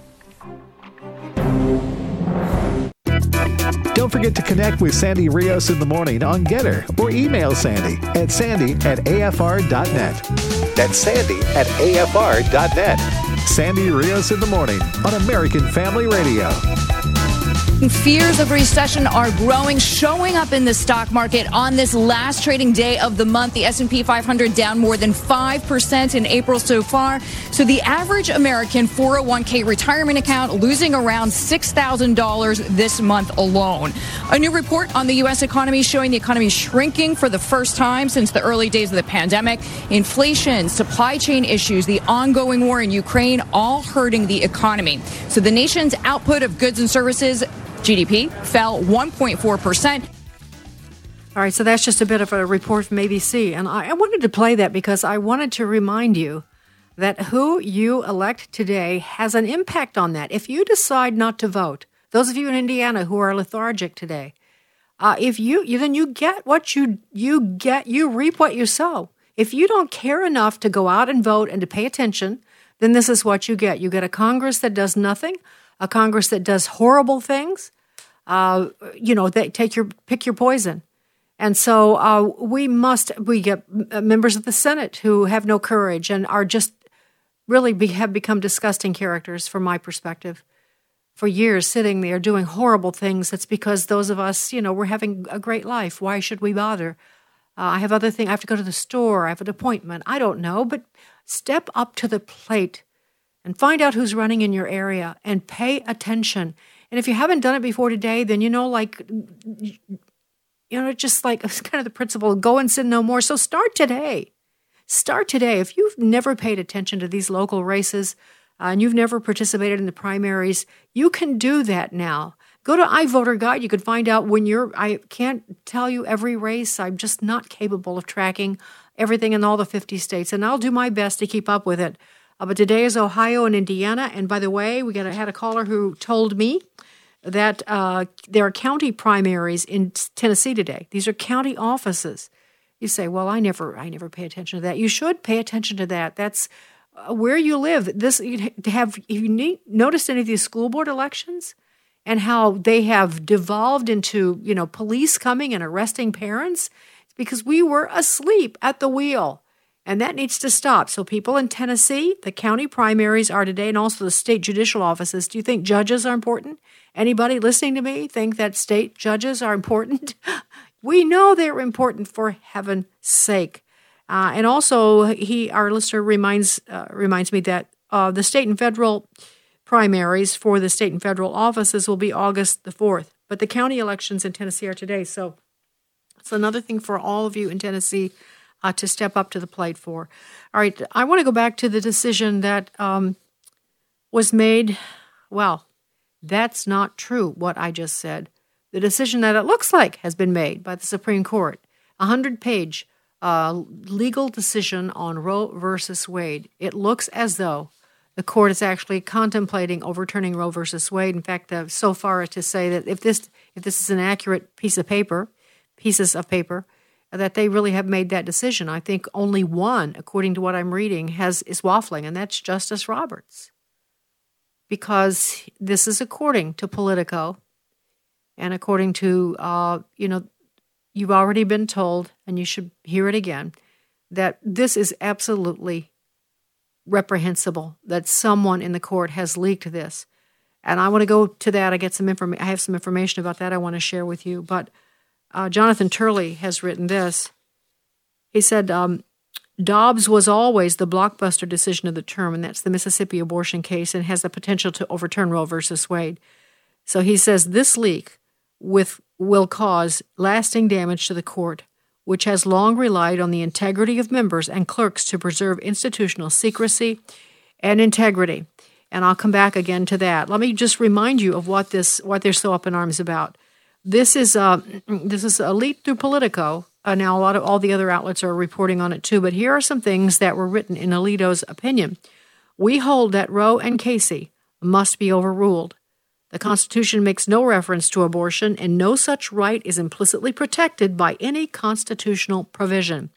Don't forget to connect with Sandy Rios in the morning on Gettr or email Sandy at sandy at afr.net. That's sandy at afr.net. Sandy Rios in the morning on American Family Radio. Fears of recession are growing, showing up in the stock market on this last trading day of the month. The S&P 500 down more than 5% in April so far. So the average American 401k retirement account losing around $6,000 this month alone. A new report on the U.S. economy showing the economy shrinking for the first time since the early days of the pandemic. Inflation, supply chain issues, the ongoing war in Ukraine, all hurting the economy. So the nation's output of goods and services GDP fell 1.4%. All right, so that's just a bit of a report from ABC. And I, I wanted to play that because I wanted to remind you that who you elect today has an impact on that. If you decide not to vote, those of you in Indiana who are lethargic today, uh, if you, you then you get what you you get you reap what you sow. If you don't care enough to go out and vote and to pay attention, then this is what you get. You get a Congress that does nothing, a Congress that does horrible things. Uh, you know, they take your pick your poison. And so uh, we must we get members of the Senate who have no courage and are just really be, have become disgusting characters from my perspective for years sitting there doing horrible things. That's because those of us, you know, we're having a great life. Why should we bother? Uh, I have other things. I have to go to the store. I have an appointment. I don't know. But step up to the plate and find out who's running in your area and pay attention. And if you haven't done it before today, then you know, like, you know, just like it's kind of the principle go and sin no more. So start today. Start today. If you've never paid attention to these local races, uh, and you've never participated in the primaries, you can do that now. Go to iVoter Guide. You can find out when you're. I can't tell you every race. I'm just not capable of tracking everything in all the 50 states, and I'll do my best to keep up with it. Uh, but today is Ohio and Indiana. And by the way, we got had a caller who told me that uh, there are county primaries in Tennessee today. These are county offices. You say, "Well, I never, I never pay attention to that." You should pay attention to that. That's uh, where you live. This have you need, noticed any of these school board elections and how they have devolved into you know police coming and arresting parents? It's because we were asleep at the wheel. And that needs to stop. So, people in Tennessee, the county primaries are today, and also the state judicial offices. Do you think judges are important? Anybody listening to me think that state judges are important? we know they're important for heaven's sake. Uh, and also, he our listener reminds uh, reminds me that uh, the state and federal primaries for the state and federal offices will be August the fourth, but the county elections in Tennessee are today. So it's another thing for all of you in Tennessee uh, to step up to the plate for. All right, I want to go back to the decision that um, was made. Well, that's not true. What I just said. The decision that it looks like has been made by the Supreme Court, a hundred page uh, legal decision on Roe versus Wade. It looks as though the court is actually contemplating overturning Roe versus Wade. In fact, uh, so far as to say that if this if this is an accurate piece of paper, pieces of paper, that they really have made that decision. I think only one, according to what I'm reading, has is waffling, and that's Justice Roberts, because this is according to Politico, and according to uh, you know You've already been told, and you should hear it again, that this is absolutely reprehensible that someone in the court has leaked this. And I want to go to that. I get some information. I have some information about that I want to share with you. But uh, Jonathan Turley has written this. He said, um, Dobbs was always the blockbuster decision of the term, and that's the Mississippi abortion case, and has the potential to overturn Roe versus Wade. So he says this leak with will cause lasting damage to the court, which has long relied on the integrity of members and clerks to preserve institutional secrecy and integrity. And I'll come back again to that. Let me just remind you of what this what they're so up in arms about. This is uh, this is a leak through Politico. Uh, now a lot of all the other outlets are reporting on it too. But here are some things that were written in Alito's opinion. We hold that Roe and Casey must be overruled. The Constitution makes no reference to abortion, and no such right is implicitly protected by any constitutional provision.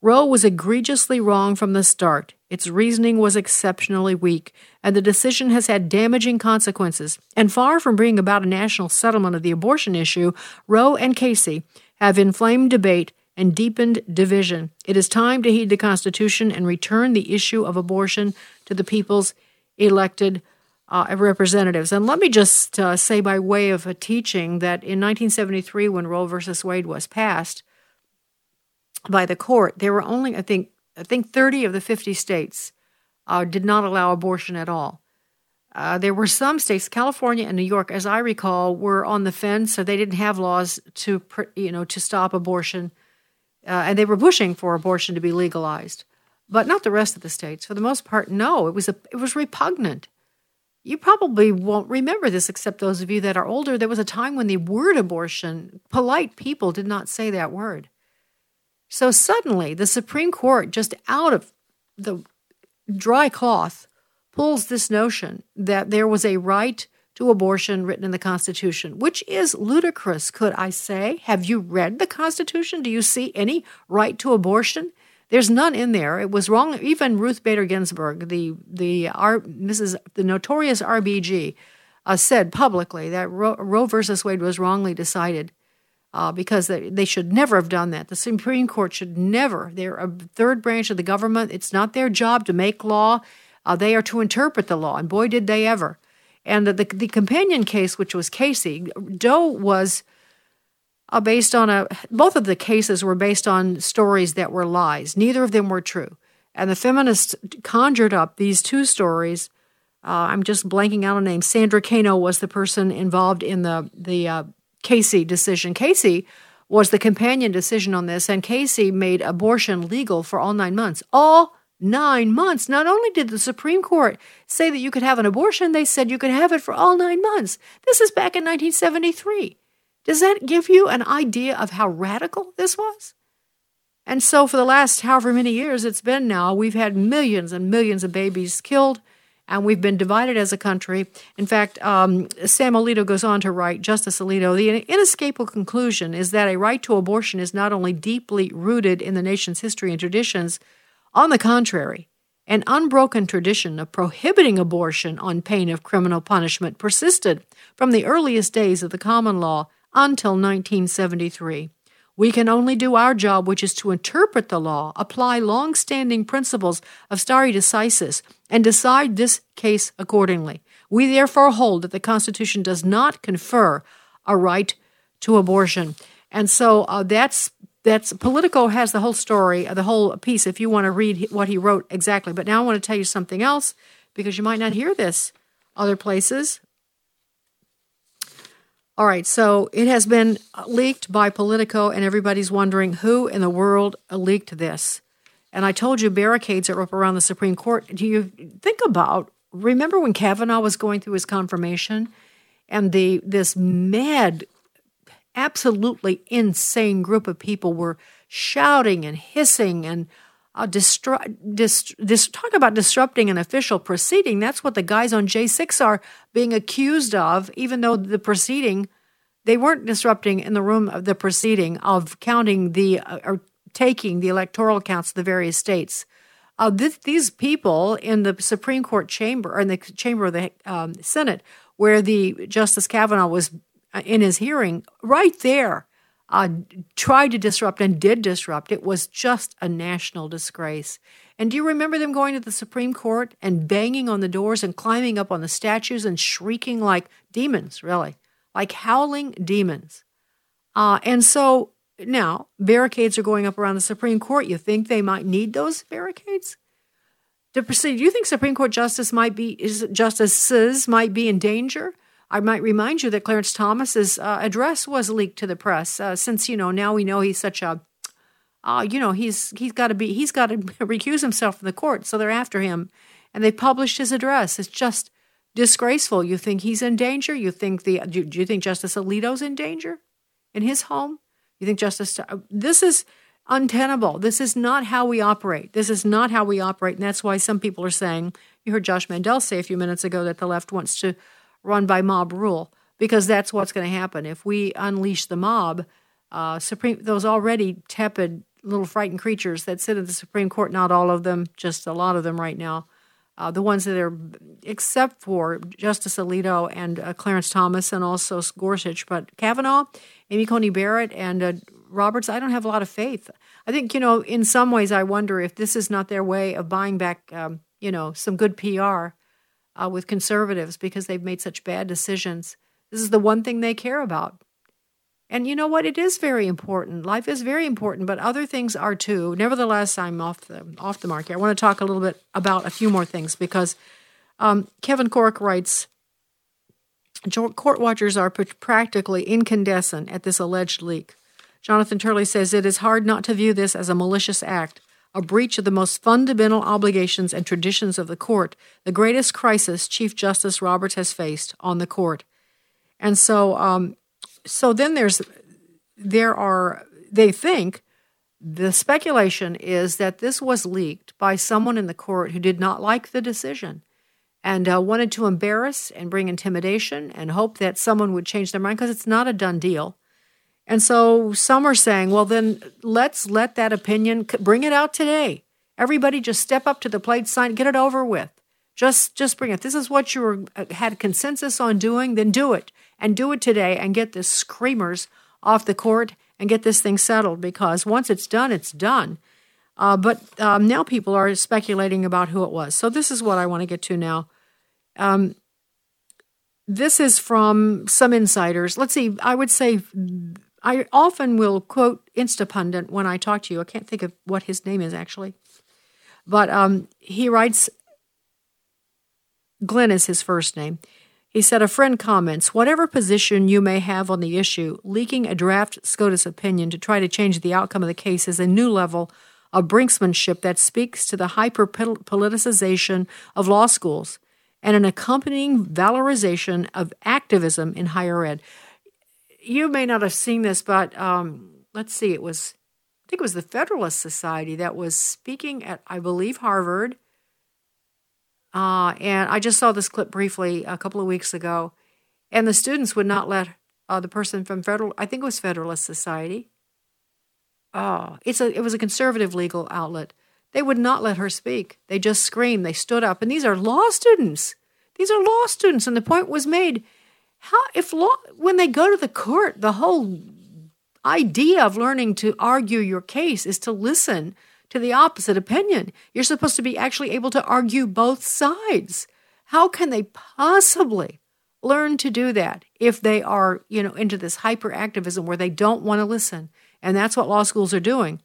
Roe was egregiously wrong from the start. Its reasoning was exceptionally weak, and the decision has had damaging consequences. And far from bringing about a national settlement of the abortion issue, Roe and Casey have inflamed debate and deepened division. It is time to heed the Constitution and return the issue of abortion to the people's elected uh, representatives. And let me just uh, say, by way of a teaching, that in 1973, when Roe versus Wade was passed by the court, there were only, I think, I think 30 of the 50 states uh, did not allow abortion at all. Uh, there were some states, California and New York, as I recall, were on the fence, so they didn't have laws to, you know, to stop abortion, uh, and they were pushing for abortion to be legalized, but not the rest of the states. For the most part, no. It was a, it was repugnant you probably won't remember this except those of you that are older. There was a time when the word abortion, polite people did not say that word. So suddenly, the Supreme Court, just out of the dry cloth pulls this notion that there was a right to abortion written in the Constitution, which is ludicrous, could I say? Have you read the Constitution? Do you see any right to abortion? There's none in there. It was wrong. Even Ruth Bader Ginsburg, the the R, Mrs. the notorious RBG, uh, said publicly that Roe, Roe versus Wade was wrongly decided uh, because they, they should never have done that. The Supreme Court should never. They're a third branch of the government. It's not their job to make law. Uh, they are to interpret the law, and boy, did they ever. And the, the, the companion case, which was Casey, Doe was uh, based on a. Both of the cases were based on stories that were lies. Neither of them were true. And the feminists conjured up these two stories. Uh, I'm just blanking out a name. Sandra Cano was the person involved in the the uh, Casey decision. Casey was the companion decision on this, and Casey made abortion legal for all nine months. All nine months. Not only did the Supreme Court say that you could have an abortion, they said you could have it for all nine months. This is back in 1973. Does that give you an idea of how radical this was? And so, for the last however many years it's been now, we've had millions and millions of babies killed, and we've been divided as a country. In fact, um, Sam Alito goes on to write, Justice Alito, the inescapable conclusion is that a right to abortion is not only deeply rooted in the nation's history and traditions, on the contrary, an unbroken tradition of prohibiting abortion on pain of criminal punishment persisted from the earliest days of the common law until 1973. We can only do our job, which is to interpret the law, apply long standing principles of stare decisis, and decide this case accordingly. We therefore hold that the Constitution does not confer a right to abortion. And so uh, that's that's Politico has the whole story, the whole piece, if you want to read what he wrote exactly. But now I want to tell you something else because you might not hear this other places. All right, so it has been leaked by Politico, and everybody's wondering who in the world leaked this. And I told you barricades are up around the Supreme Court. Do you think about? Remember when Kavanaugh was going through his confirmation, and the this mad absolutely insane group of people were shouting and hissing and uh, distru- dist- dist- talk about disrupting an official proceeding. That's what the guys on J6 are being accused of, even though the proceeding, they weren't disrupting in the room of the proceeding of counting the, uh, or taking the electoral counts of the various states. Uh, these people in the Supreme Court chamber, or in the chamber of the um, Senate, where the Justice Kavanaugh was uh, in his hearing right there uh, tried to disrupt and did disrupt. It was just a national disgrace. And do you remember them going to the Supreme Court and banging on the doors and climbing up on the statues and shrieking like demons, really, like howling demons? Uh, and so now barricades are going up around the Supreme Court. You think they might need those barricades? To proceed, do you think Supreme Court justice might be is, justices might be in danger? I might remind you that Clarence Thomas's uh, address was leaked to the press. Uh, since you know now we know he's such a, uh, you know he's he's got to be he's got to recuse himself from the court, so they're after him, and they published his address. It's just disgraceful. You think he's in danger? You think the do, do you think Justice Alito's in danger in his home? You think Justice uh, this is untenable. This is not how we operate. This is not how we operate, and that's why some people are saying. You heard Josh Mandel say a few minutes ago that the left wants to run by mob rule because that's what's going to happen if we unleash the mob. Uh, Supreme those already tepid little frightened creatures that sit at the Supreme Court. Not all of them, just a lot of them right now. Uh, the ones that are, except for Justice Alito and uh, Clarence Thomas and also Gorsuch, but Kavanaugh, Amy Coney Barrett, and uh, Roberts, I don't have a lot of faith. I think you know, in some ways, I wonder if this is not their way of buying back, um, you know, some good PR uh, with conservatives because they've made such bad decisions. This is the one thing they care about. And you know what? It is very important. Life is very important, but other things are too. Nevertheless, I'm off the off the mark here. I want to talk a little bit about a few more things because um, Kevin Corke writes. Court watchers are practically incandescent at this alleged leak. Jonathan Turley says it is hard not to view this as a malicious act a breach of the most fundamental obligations and traditions of the court, the greatest crisis Chief Justice Roberts has faced on the court. And so, um, so then there's, there are, they think The speculation is that this was leaked by someone in the court who did not like the decision and uh, wanted to embarrass and bring intimidation and hope that someone would change their mind because it's not a done deal. And so some are saying, well, then let's let that opinion bring it out today. Everybody just step up to the plate, sign, get it over with. Just, just bring it. This is what you were, uh, had consensus on doing. Then do it, and do it today, and get the screamers off the court and get this thing settled. Because once it's done, it's done. Uh, but um, now people are speculating about who it was. So this is what I want to get to now. Um, this is from some insiders. Let's see. I would say I often will quote Instapundit when I talk to you. I can't think of what his name is actually, but um, he writes. Glenn is his first name. He said, A friend comments, whatever position you may have on the issue, leaking a draft SCOTUS opinion to try to change the outcome of the case is a new level of brinksmanship that speaks to the hyper politicization of law schools and an accompanying valorization of activism in higher ed. You may not have seen this, but um, let's see, it was, I think it was the Federalist Society that was speaking at, I believe, Harvard. Uh, and I just saw this clip briefly a couple of weeks ago. And the students would not let uh, the person from Federal, I think it was Federalist Society. Oh, it's a, it was a conservative legal outlet they would not let her speak. They just screamed. They stood up. And these are law students. These are law students. And the point was made how, if law, when they go to the court, the whole idea of learning to argue your case is to listen to the opposite opinion. You're supposed to be actually able to argue both sides. How can they possibly learn to do that if they are, you know, into this hyperactivism where they don't want to listen? And that's what law schools are doing.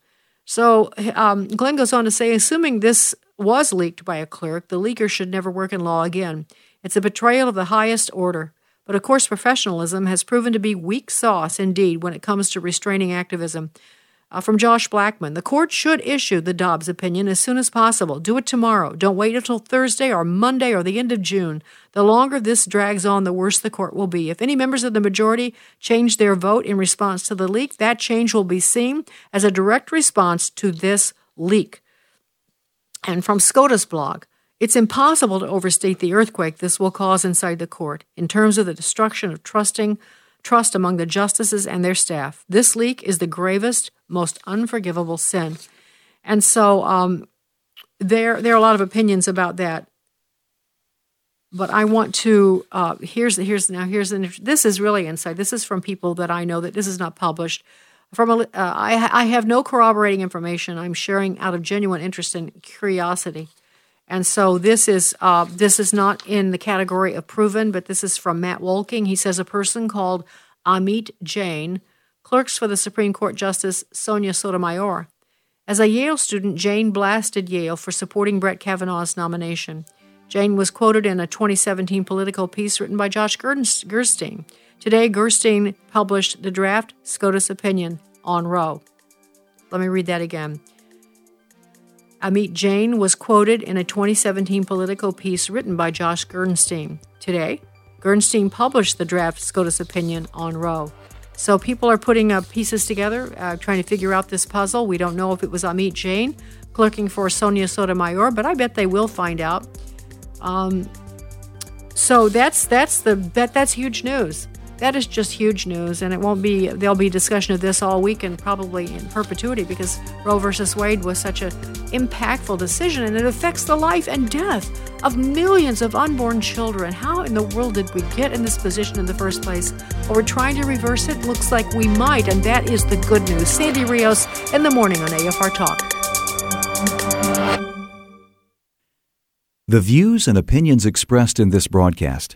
So um, Glenn goes on to say, assuming this was leaked by a clerk, the leaker should never work in law again. It's a betrayal of the highest order. But of course, professionalism has proven to be weak sauce indeed when it comes to restraining activism. Uh, from Josh Blackman The court should issue the Dobbs opinion as soon as possible. Do it tomorrow. Don't wait until Thursday or Monday or the end of June. The longer this drags on, the worse the court will be. If any members of the majority change their vote in response to the leak, that change will be seen as a direct response to this leak. And from SCOTUS blog, it's impossible to overstate the earthquake this will cause inside the court in terms of the destruction of trusting trust among the justices and their staff. This leak is the gravest, most unforgivable sin. And so um, there, there are a lot of opinions about that. But I want to uh, here's here's now here's an, this is really inside. This is from people that I know that this is not published. From a, uh, I, I have no corroborating information. I'm sharing out of genuine interest and curiosity. And so this is uh, this is not in the category of proven, but this is from Matt Wolking. He says a person called Amit Jain clerks for the Supreme Court Justice Sonia Sotomayor. As a Yale student, Jain blasted Yale for supporting Brett Kavanaugh's nomination. Jain was quoted in a 2017 Politico piece written by Josh Gerstein. Today, Gerstein published the draft SCOTUS opinion on Roe. Let me read that again. Amit Jain was quoted in a 2017 Politico piece written by Josh Gerstein. Today, Gerstein published the draft SCOTUS opinion on Roe. So people are putting pieces together, uh, trying to figure out this puzzle. We don't know if it was Amit Jain clerking for Sonia Sotomayor, but I bet they will find out. Um, so that's that's the that that's huge news that is just huge news, and it won't be. There'll be discussion of this all week and probably in perpetuity because Roe versus Wade was such an impactful decision, and it affects the life and death of millions of unborn children. How in the world did we get in this position in the first place? Well, we're trying to reverse it. Looks like we might, and that is the good news. Sandy Rios in the morning on AFR Talk. The views and opinions expressed in this broadcast